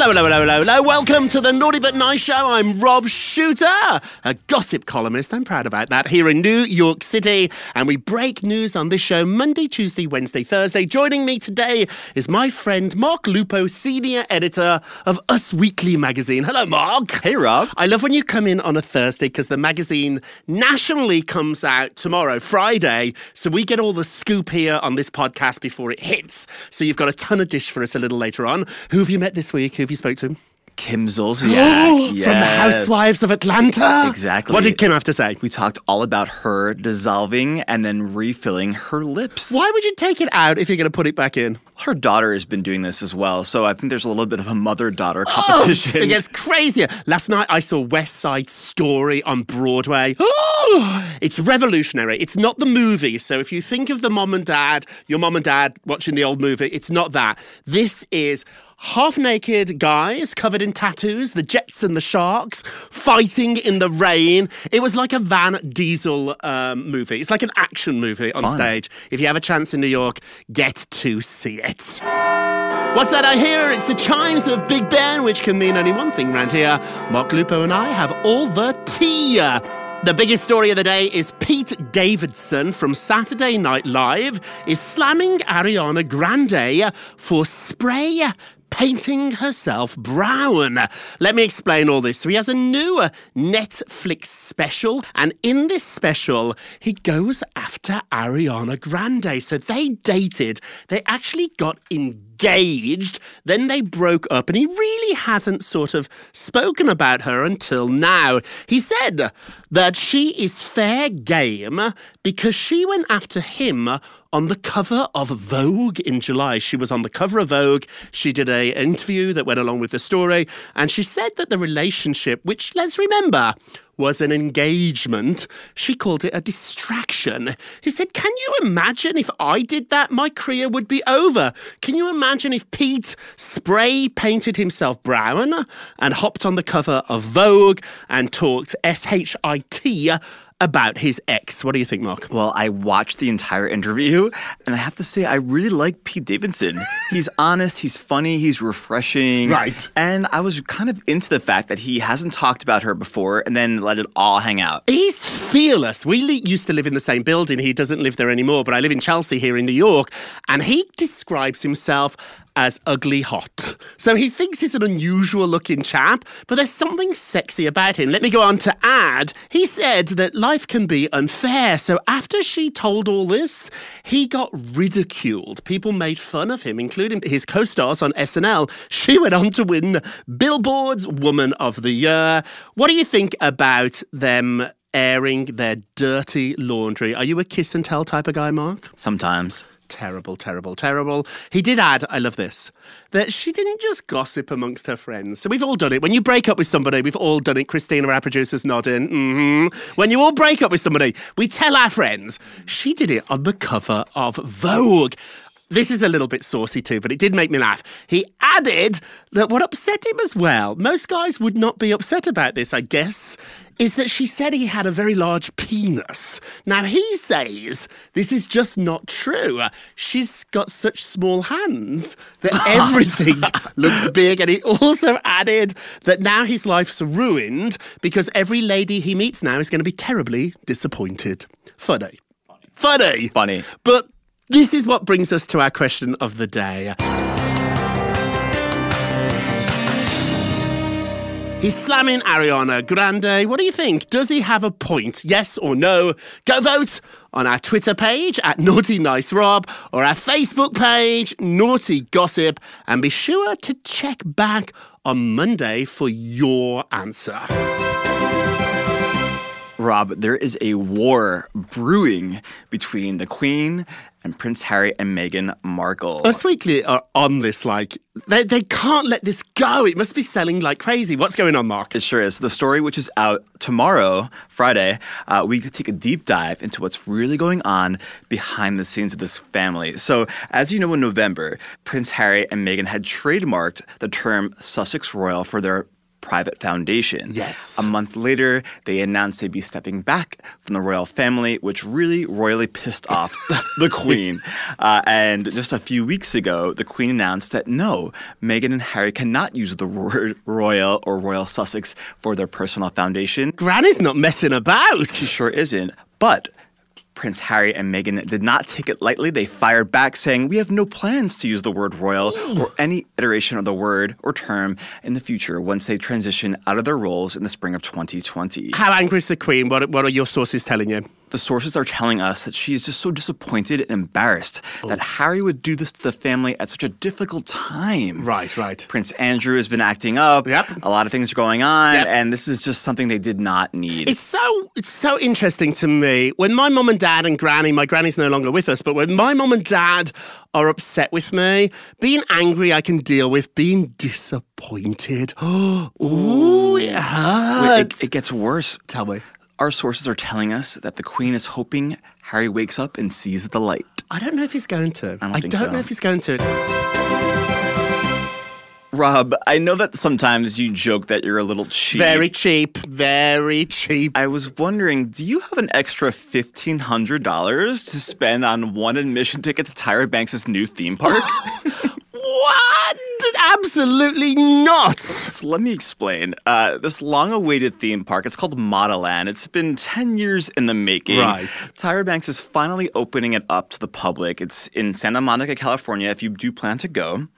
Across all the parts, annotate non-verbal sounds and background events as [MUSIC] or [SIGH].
Hello, hello, hello, hello, hello. Welcome to the Naughty But Nice Show. I'm Rob Shooter, a gossip columnist. I'm proud about that here in New York City. And we break news on this show Monday, Tuesday, Wednesday, Thursday. Joining me today is my friend Mark Lupo, senior editor of Us Weekly magazine. Hello, Mark. Hey, Rob. I love when you come in on a Thursday because the magazine nationally comes out tomorrow, Friday. So we get all the scoop here on this podcast before it hits. So you've got a ton of dish for us a little later on. Who have you met this week? Who have you spoke to? Kim Zolciak. [GASPS] From the. Housewives of Atlanta. Exactly. What did Kim have to say? We talked all about her dissolving and then refilling her lips. Why would you take it out if you're going to put it back in? Her daughter has been doing this as well, so I think there's a little bit of a mother-daughter oh, competition. Oh, it gets crazier. Last night I saw West Side Story on Broadway. [GASPS] it's revolutionary. It's not the movie. So if you think of the mom and dad, your mom and dad watching the old movie, it's not that. This is half naked guys covered in tattoos, the Jets and the Sharks, fighting in the rain. It was like a Vin Diesel um, movie. It's like an action movie on Fun. stage. If you have a chance in New York, get to see it. What's that I hear? It's the chimes of Big Ben, which can mean only one thing round here. Mark Lupo and I have all the tea. The biggest story of the day is Pete Davidson from Saturday Night Live is slamming Ariana Grande for spray painting herself brown. Let me explain all this. So he has a new Netflix special, and in this special, he goes after Ariana Grande. So they dated, they actually got engaged, then they broke up, and he really hasn't sort of spoken about her until now. He said that she is fair game because she went after him on the cover of Vogue in July. She was on the cover of Vogue. She did a interview that went along with the story, and she said that the relationship, which let's remember, was an engagement. She called it a distraction. He said, Can you imagine if I did that? My career would be over. Can you imagine if Pete spray painted himself brown and hopped on the cover of Vogue and talked S H I T about his ex. What do you think, Mark? Well, I watched the entire interview, and I have to say, I really like Pete Davidson. [LAUGHS] he's honest, he's funny, he's refreshing. Right. And I was kind of into the fact that he hasn't talked about her before and then let it all hang out. He's fearless. We used to live in the same building. He doesn't live there anymore, but I live in Chelsea here in New York. And he describes himself as ugly hot. So he thinks he's an unusual looking chap, but there's something sexy about him. Let me go on to add, he said that life can be unfair. So after she told all this, he got ridiculed. People made fun of him, including his co stars on SNL. She went on to win Billboard's Woman of the Year. What do you think about them? Airing their dirty laundry. Are you a kiss and tell type of guy, Mark? Sometimes. Terrible, terrible, terrible. He did add, I love this, that she didn't just gossip amongst her friends. So we've all done it. When you break up with somebody, we've all done it. Christina, our producer's nodding. hmm When you all break up with somebody, we tell our friends. She did it on the cover of Vogue. This is a little bit saucy too, but it did make me laugh. He added that what upset him as well, most guys would not be upset about this, I guess, is that she said he had a very large penis. Now he says this is just not true. She's got such small hands that [LAUGHS] everything looks big. And he also added that now his life's ruined because every lady he meets now is going to be terribly disappointed. Funny. Funny. Funny. But this is what brings us to our question of the day. He's slamming Ariana Grande. What do you think? Does he have a point? Yes or no? Go vote on our Twitter page at Naughty Nice Rob or our Facebook page, Naughty Gossip, and be sure to check back on Monday for your answer. Rob, there is a war brewing between the Queen and Prince Harry and Meghan Markle. Us Weekly are on this like, they, they can't let this go. It must be selling like crazy. What's going on, Mark? It sure is. The story, which is out tomorrow, Friday, uh, we could take a deep dive into what's really going on behind the scenes of this family. So, as you know, in November, Prince Harry and Meghan had trademarked the term Sussex Royal for their private foundation. Yes. A month later, they announced they'd be stepping back from the royal family, which really royally pissed off [LAUGHS] the Queen. Uh, and just a few weeks ago, the Queen announced that no, Meghan and Harry cannot use the word royal or royal Sussex for their personal foundation. Granny's not messing about. She sure isn't. But Prince Harry and Meghan did not take it lightly. They fired back, saying, We have no plans to use the word royal or [GASPS] any iteration of the word or term in the future once they transition out of their roles in the spring of 2020. How angry is the Queen? What, what are your sources telling you? The sources are telling us that she is just so disappointed and embarrassed oh. that Harry would do this to the family at such a difficult time. Right, right. Prince Andrew has been acting up. Yep. A lot of things are going on, Yep. and this is just something they did not need. It's so it's so interesting to me when my mom and dad and granny, my granny's no longer with us, but when my mom and dad are upset with me, being angry I can deal with, being disappointed. [GASPS] Ooh, it hurts. it, it gets worse. Tell me. Our sources are telling us that the Queen is hoping Harry wakes up and sees the light. I don't know if he's going to. I don't think don't so. know if he's going to. Rob, I know that sometimes you joke that you're a little cheap. Very cheap, very cheap. I was wondering, do you have an extra $1,500 to spend on one admission ticket to Tyra Banks' new theme park? [LAUGHS] What? Absolutely not. So let me explain. Uh, this long awaited theme park, it's called Modeland. It's been 10 years in the making. Right. Tyra Banks is finally opening it up to the public. It's in Santa Monica, California, if you do plan to go.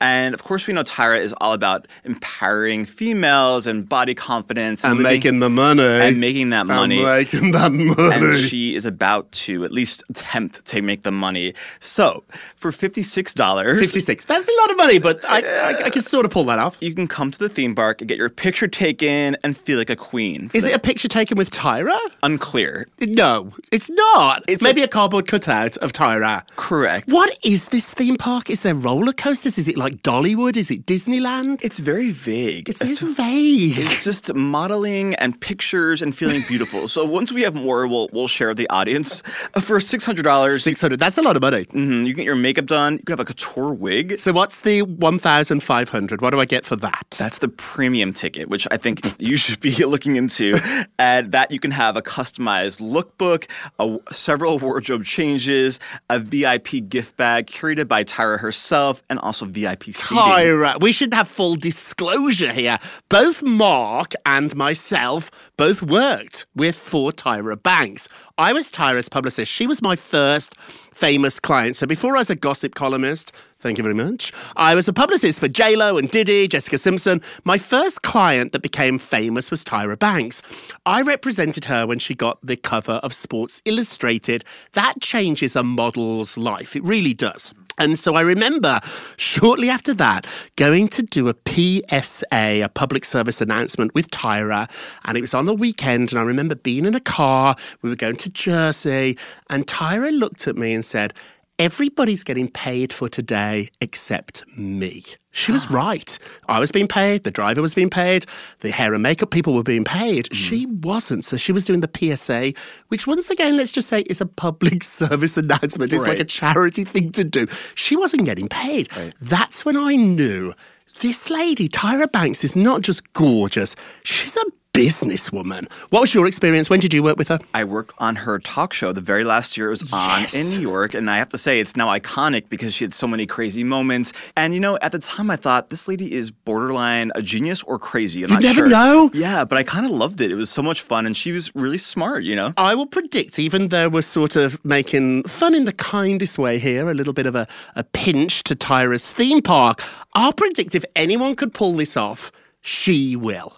And of course, we know Tyra is all about empowering females and body confidence And living- making the money. and making that money. And making that money. and she is about to at least attempt to make the money. So, for $56, 56. That's a lot of money, but I, I, I can sort of pull that off. you can come to the theme park and get your picture taken and feel like a queen. Is it a picture taken with Tyra? unclear? No, it's not. It's Maybe a, cardboard cutout of Tyra. Correct. What is this theme park? Is there roller coasters? Is it like Dollywood? Is it Disneyland? It's very vague. It's, it's vague. It's just modeling and pictures and feeling beautiful. so once we have more, we'll we'll share with the audience. Uh, For six hundred dollars, 600. That's a lot of money. you can get your makeup done. You can have a couture wig. So what's the 1,500. What do I get for that? That's the premium ticket, which I think you should be [LAUGHS] looking into. and that you can have a customized lookbook, a, several wardrobe changes, a VIP gift bag curated by Tyra herself, and also VIP seating. Tyra, we should have full disclosure here. Both Mark and myself both worked with for Tyra Banks. I was Tyra's publicist. She was my first famous client. So before I was a gossip columnist, thank you very much, I was a publicist for J-Lo and Diddy, Jessica Simpson. My first client that became famous was Tyra Banks. I represented her when she got the cover of Sports Illustrated. That changes a model's life. It really does. And so I remember shortly after that going to do a PSA, a public service announcement with Tyra. And it was on the weekend. And I remember being in a car. We were going to Jersey. And Tyra looked at me and said, Everybody's getting paid for today except me. She was [GASPS] right. I was being paid, the driver was being paid, the hair and makeup people were being paid. Hmm. She wasn't. So she was doing the PSA, which, once again, let's just say is a public [LAUGHS] service announcement. It's like a charity thing to do. She wasn't getting paid. That's when I knew this lady, Tyra Banks, is not just gorgeous, she's a businesswoman. What was your experience? When did you work with her? I worked on her talk show the very last year it was on Yes. in New York, and I have to say it's now iconic because she had so many crazy moments. And you know, at the time I thought this lady is borderline a genius or crazy. I'm You never sure. know. Yeah, but I kind of loved it. It was so much fun, and she was really smart. You know. I will predict, even though we're sort of making fun in the kindest way here, a little bit of a, a pinch to Tyra's theme park, I'll predict if anyone could pull this off, she will.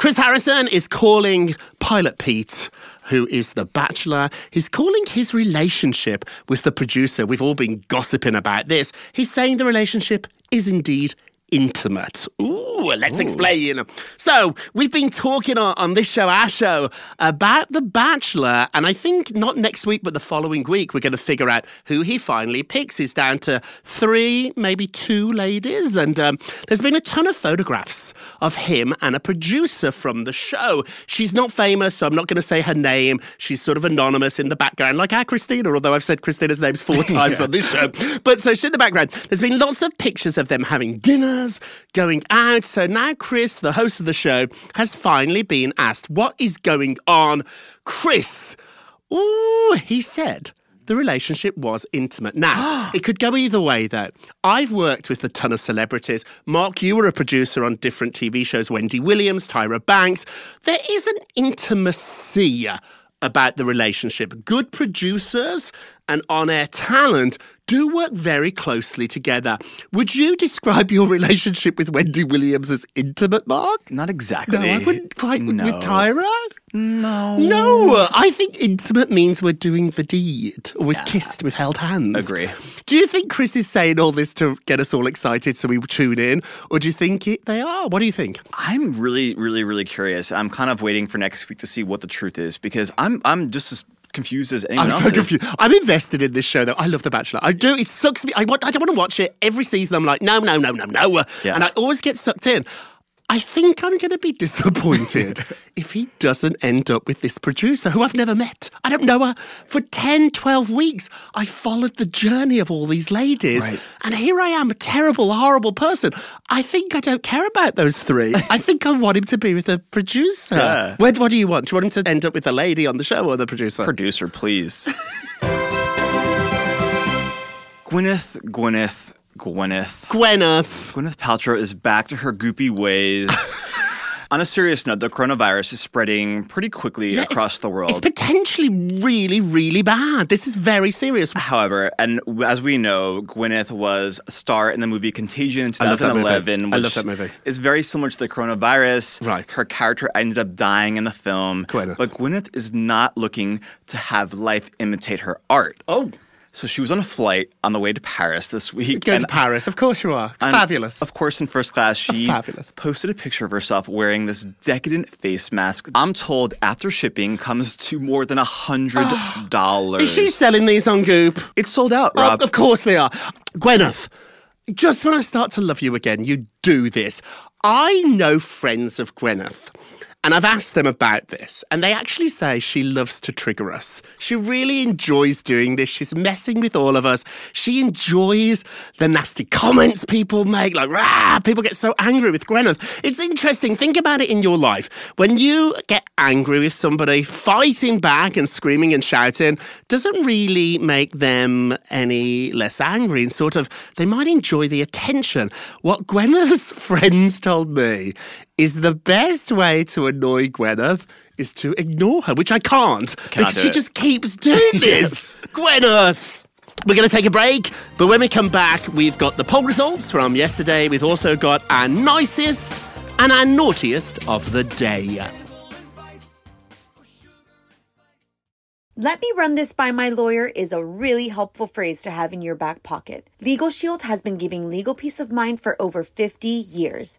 Chris Harrison is calling Pilot Pete, who is the bachelor, he's calling his relationship with the producer. We've all been gossiping about this. He's saying the relationship is indeed intimate. Ooh, let's explain. So, we've been talking on, on this show, our show, about The Bachelor, and I think not next week, but the following week, we're going to figure out who he finally picks. He's down to three, maybe two ladies, and um, there's been a ton of photographs of him and a producer from the show. She's not famous, so I'm not going to say her name. She's sort of anonymous in the background, like our Christina, although I've said Christina's names four [LAUGHS] times on this show. But so she's in the background. There's been lots of pictures of them having dinners, going out. So now Chris, the host of the show, has finally been asked, What is going on? Chris, ooh, he said the relationship was intimate. Now, [GASPS] it could go either way, though. I've worked with a ton of celebrities. Mark, you were a producer on different TV shows Wendy Williams, Tyra Banks. There is an intimacy about the relationship. Good producers and on air talent do work very closely together. Would you describe your relationship with Wendy Williams as intimate, Mark? Not exactly. No, I wouldn't quite with- No. with Tyra. No. No, I think intimate means we're doing the deed. Or we've kissed, we've held hands. Agree. Do you think Chris is saying all this to get us all excited so we tune in? Or do you think it, they are? What do you think? I'm really, really, really curious. I'm kind of waiting for next week to see what the truth is because I'm, I'm just as confused as anyone I'm so confused. I'm invested in this show though. I love The Bachelor. I do. It sucks me. I want. I don't want to watch it every season. I'm like, no, no, no, no, no. Yeah. And I always get sucked in. I think I'm going to be disappointed [LAUGHS] if he doesn't end up with this producer who I've never met. I don't know her. For 10, 12 weeks, I followed the journey of all these ladies. Right. And here I am, a terrible, horrible person. I think I don't care about those three. [LAUGHS] I think I want him to be with the producer. Yeah. What, what do you want? Do you want him to end up with the lady on the show or the producer? Producer, please. [LAUGHS] Gwyneth, Gwyneth, Gwyneth. Gwyneth. Gwyneth Paltrow is back to her goopy ways. [LAUGHS] On a serious note, the coronavirus is spreading pretty quickly Yeah, across the world. It's potentially really, really bad. This is very serious. However, and as we know, Gwyneth was a star in the movie Contagion in I love that movie. 2011. I love that movie. Is very similar to the coronavirus. Right. Her character ended up dying in the film. Gwyneth. But Gwyneth is not looking to have life imitate her art. Oh. So she was on a flight on the way to Paris this week. Go to Paris. Of course you are. Fabulous. Of course, in first class, she Fabulous. posted a picture of herself wearing this decadent face mask. I'm told after shipping comes to more than a hundred [GASPS] dollars. Is she selling these on Goop? It's sold out, Of, Rob. of course they are. Gwyneth, just when I start to love you again, you do this. I know friends of Gwyneth. And I've asked them about this, and they actually say she loves to trigger us. She really enjoys doing this. She's messing with all of us. She enjoys the nasty comments people make, like, rah, people get so angry with Gwyneth. It's interesting. Think about it in your life. When you get angry with somebody, fighting back and screaming and shouting doesn't really make them any less angry, and sort of, they might enjoy the attention. What Gwyneth's [LAUGHS] friends told me is the best way to annoy Gwyneth is to ignore her, which I can't because do she it. just keeps doing [LAUGHS] this. Gwyneth! We're going to take a break, but when we come back, we've got the poll results from yesterday. We've also got our nicest and our naughtiest of the day. Let me run this by my lawyer is a really helpful phrase to have in your back pocket. Legal Shield has been giving legal peace of mind for over 50 years.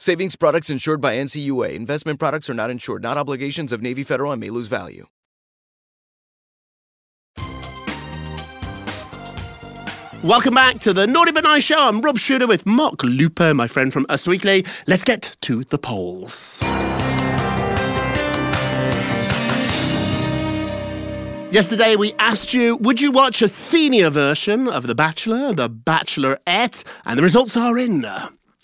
Savings products insured by NCUA. Investment products are not insured, not obligations of Navy Federal and may lose value. Welcome back to the Naughty But Nice Show. I'm Rob Shooter with Mark Lupo, my friend from Us Weekly. Let's get to the polls. Yesterday, we asked you, would you watch a senior version of The Bachelor, The Bachelorette? And the results are in.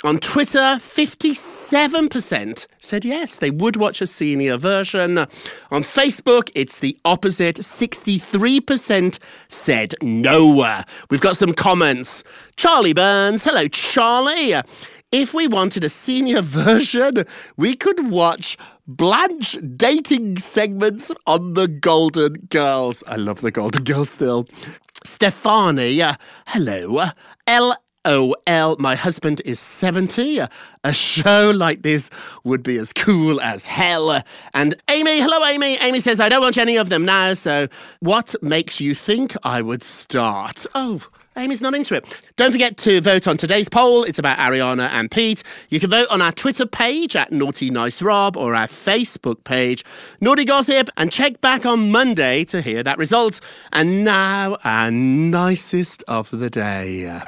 On Twitter, 57% said yes, they would watch a senior version. On Facebook, it's the opposite. 63% said no. We've got some comments. Charlie Burns, hello, Charlie. If we wanted a senior [LAUGHS] version, we could watch Blanche dating segments on the Golden Girls. I love the Golden Girls still. Stefani, uh, hello. L OL, my husband is 70. A show like this would be as cool as hell. And Amy, hello, Amy. Amy says, I don't watch any of them now, so what makes you think I would start? Oh, Amy's not into it. Don't forget to vote on today's poll. It's about Ariana and Pete. You can vote on our Twitter page at Naughty Nice Rob or our Facebook page, Naughty Gossip, and check back on Monday to hear that result. And now, our nicest of the day.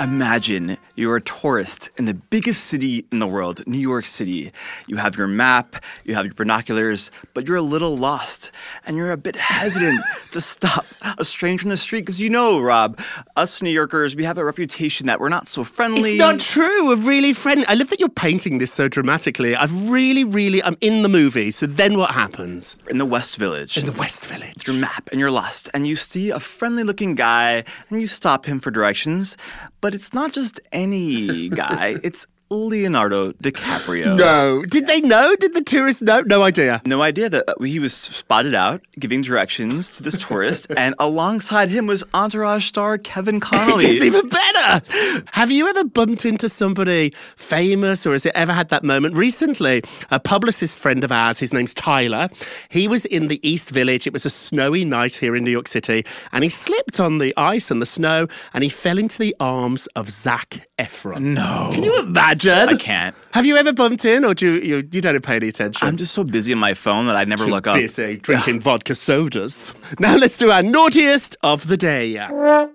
Imagine you're a tourist in the biggest city in the world, New York City. You have your map, you have your binoculars, but you're a little lost and you're a bit hesitant [LAUGHS] to stop a stranger in the street because you know, Rob, us New Yorkers, we have a reputation that we're not so friendly. It's not true. We're really friendly. I love that you're painting this so dramatically. I've really, really, I'm in the movie. So then what happens? in the West Village. In the West Village. your map and you're lost and you see a friendly looking guy and you stop him for directions but it's not just any guy [LAUGHS] it's Leonardo DiCaprio. No. Did they know? Did the tourists know? No idea. No idea that uh, he was spotted out giving directions to this tourist, [LAUGHS] and alongside him was Entourage star Kevin Connolly. It's even better. [LAUGHS] Have you ever bumped into somebody famous or has it ever had that moment? Recently, a publicist friend of ours, his name's Tyler, he was in the East Village. It was a snowy night here in New York City and he slipped on the ice and the snow and he fell into the arms of Zac Efron. No. Can you imagine? I can't. Have you ever bumped in or do you, you, you don't pay any attention? I'm just so busy on my phone that I never Too look up. busy drinking vodka sodas. Now let's do our naughtiest of the day. Our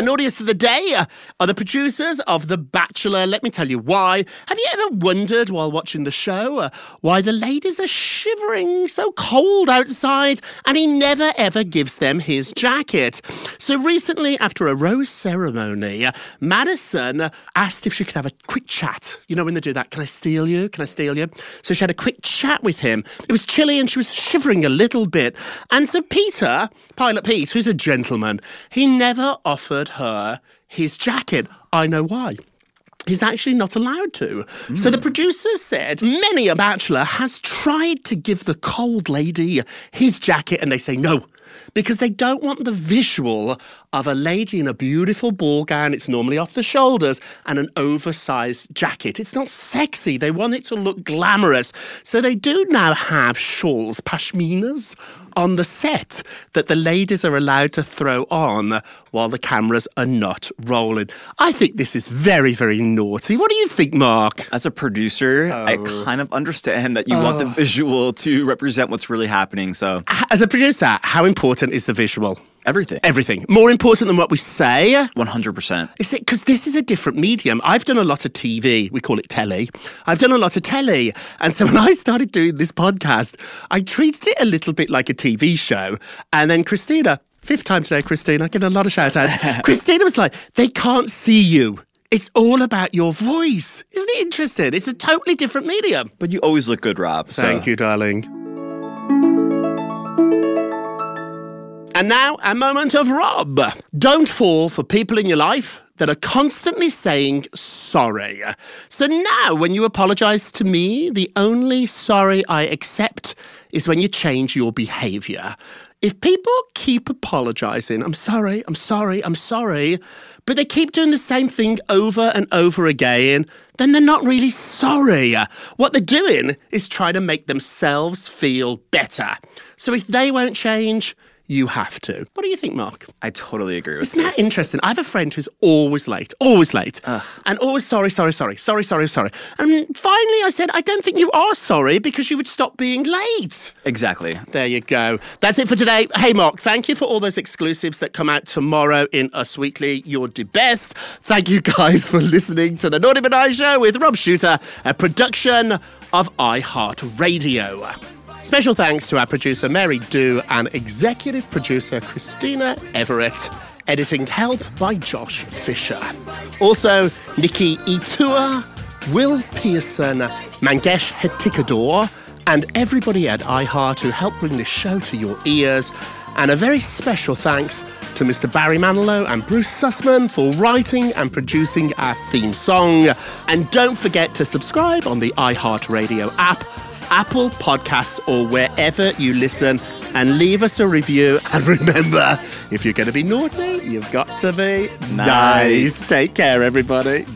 naughtiest of the day are the producers of The Bachelor. Let me tell you why. Have you ever wondered while watching the show uh, why the ladies are shivering so cold outside and he never ever gives them his jacket? So recently, after a rose ceremony, Madison asked if she could have a quick chat. You know when they do that, can I steal you? Can I steal you? So she had a quick chat with him. It was chilly and she was shivering a little bit. And so Peter, Pilot Pete, who's a gentleman, he never offered her his jacket. I know why. He's actually not allowed to. So the hmm. producers said many a bachelor has tried to give the cold lady his jacket and they say no. Because they don't want the visual of a lady in a beautiful ball gown, it's normally off the shoulders, and an oversized jacket. It's not sexy. They want it to look glamorous. So they do now have shawls, pashminas, on the set that the ladies are allowed to throw on while the cameras are not rolling. I think this is very, very naughty. What do you think, Mark? As a producer, I oh. kind of understand that you want the oh. visual to represent what's really happening. So As a producer, how important is the visual? Everything, Everything. More important than what we say. one hundred percent. Is it because this is a different medium? I've done a lot of TV. We call it telly. I've done a lot of telly. And so [LAUGHS] when I started doing this podcast, I treated it a little bit like a TV show. And then Christina, fifth time today, Christina, getting a lot of shout outs. [LAUGHS] Christina was like, they can't see you. It's all about your voice. Isn't it interesting? It's a totally different medium. But you always look good, Rob. so- Thank you, darling. And now, a moment of Rob. Don't fall for people in your life that are constantly saying sorry. So now, when you apologize to me, the only sorry I accept is when you change your behavior. If people keep apologizing, I'm sorry, I'm sorry, I'm sorry, but they keep doing the same thing over and over again, then they're not really sorry. What they're doing is trying to make themselves feel better. So if they won't change, you have to. What do you think, Mark? I totally agree with you. Isn't that interesting? I have a friend who's always late, always late, and always sorry, sorry, sorry, sorry, sorry, sorry. And finally, I said, I don't think you are sorry because you would stop being late. Exactly. There you go. That's it for today. Hey, Mark, thank you for all those exclusives that come out tomorrow in Us Weekly. You're the best. Thank you guys for listening to the Naughty But I Show with Rob Shooter, a production of iHeartRadio. Special thanks to our producer Mary Dew and executive producer Christina Everett. Editing help by Josh Fisher. Also, Nikki Ettore, Will Pearson, Mangesh Hattikudur, and everybody at iHeart who helped bring this show to your ears. And a very special thanks to Mr. Barry Manilow and Bruce Sussman for writing and producing our theme song. And don't forget to subscribe on the iHeartRadio app, Apple Podcasts, or wherever you listen. And leave us a review. [LAUGHS] And remember, if you're going to be naughty, you've got to be nice. Take care, everybody.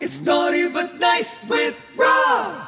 It's naughty but nice with Rob.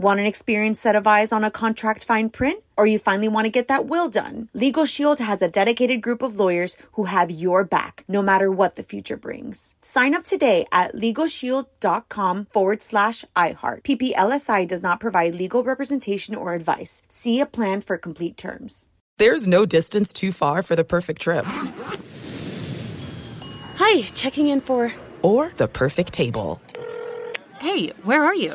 Want an experienced set of eyes on a contract fine print? Or you finally want to get that will done? Legal Shield has a dedicated group of lawyers who have your back, no matter what the future brings. Sign up today at LegalShield.com forward slash iHeart. PPLSI does not provide legal representation or advice. See a plan for complete terms. There's no distance too far for the perfect trip. Hi, checking in for. Or the perfect table. Hey, where are you?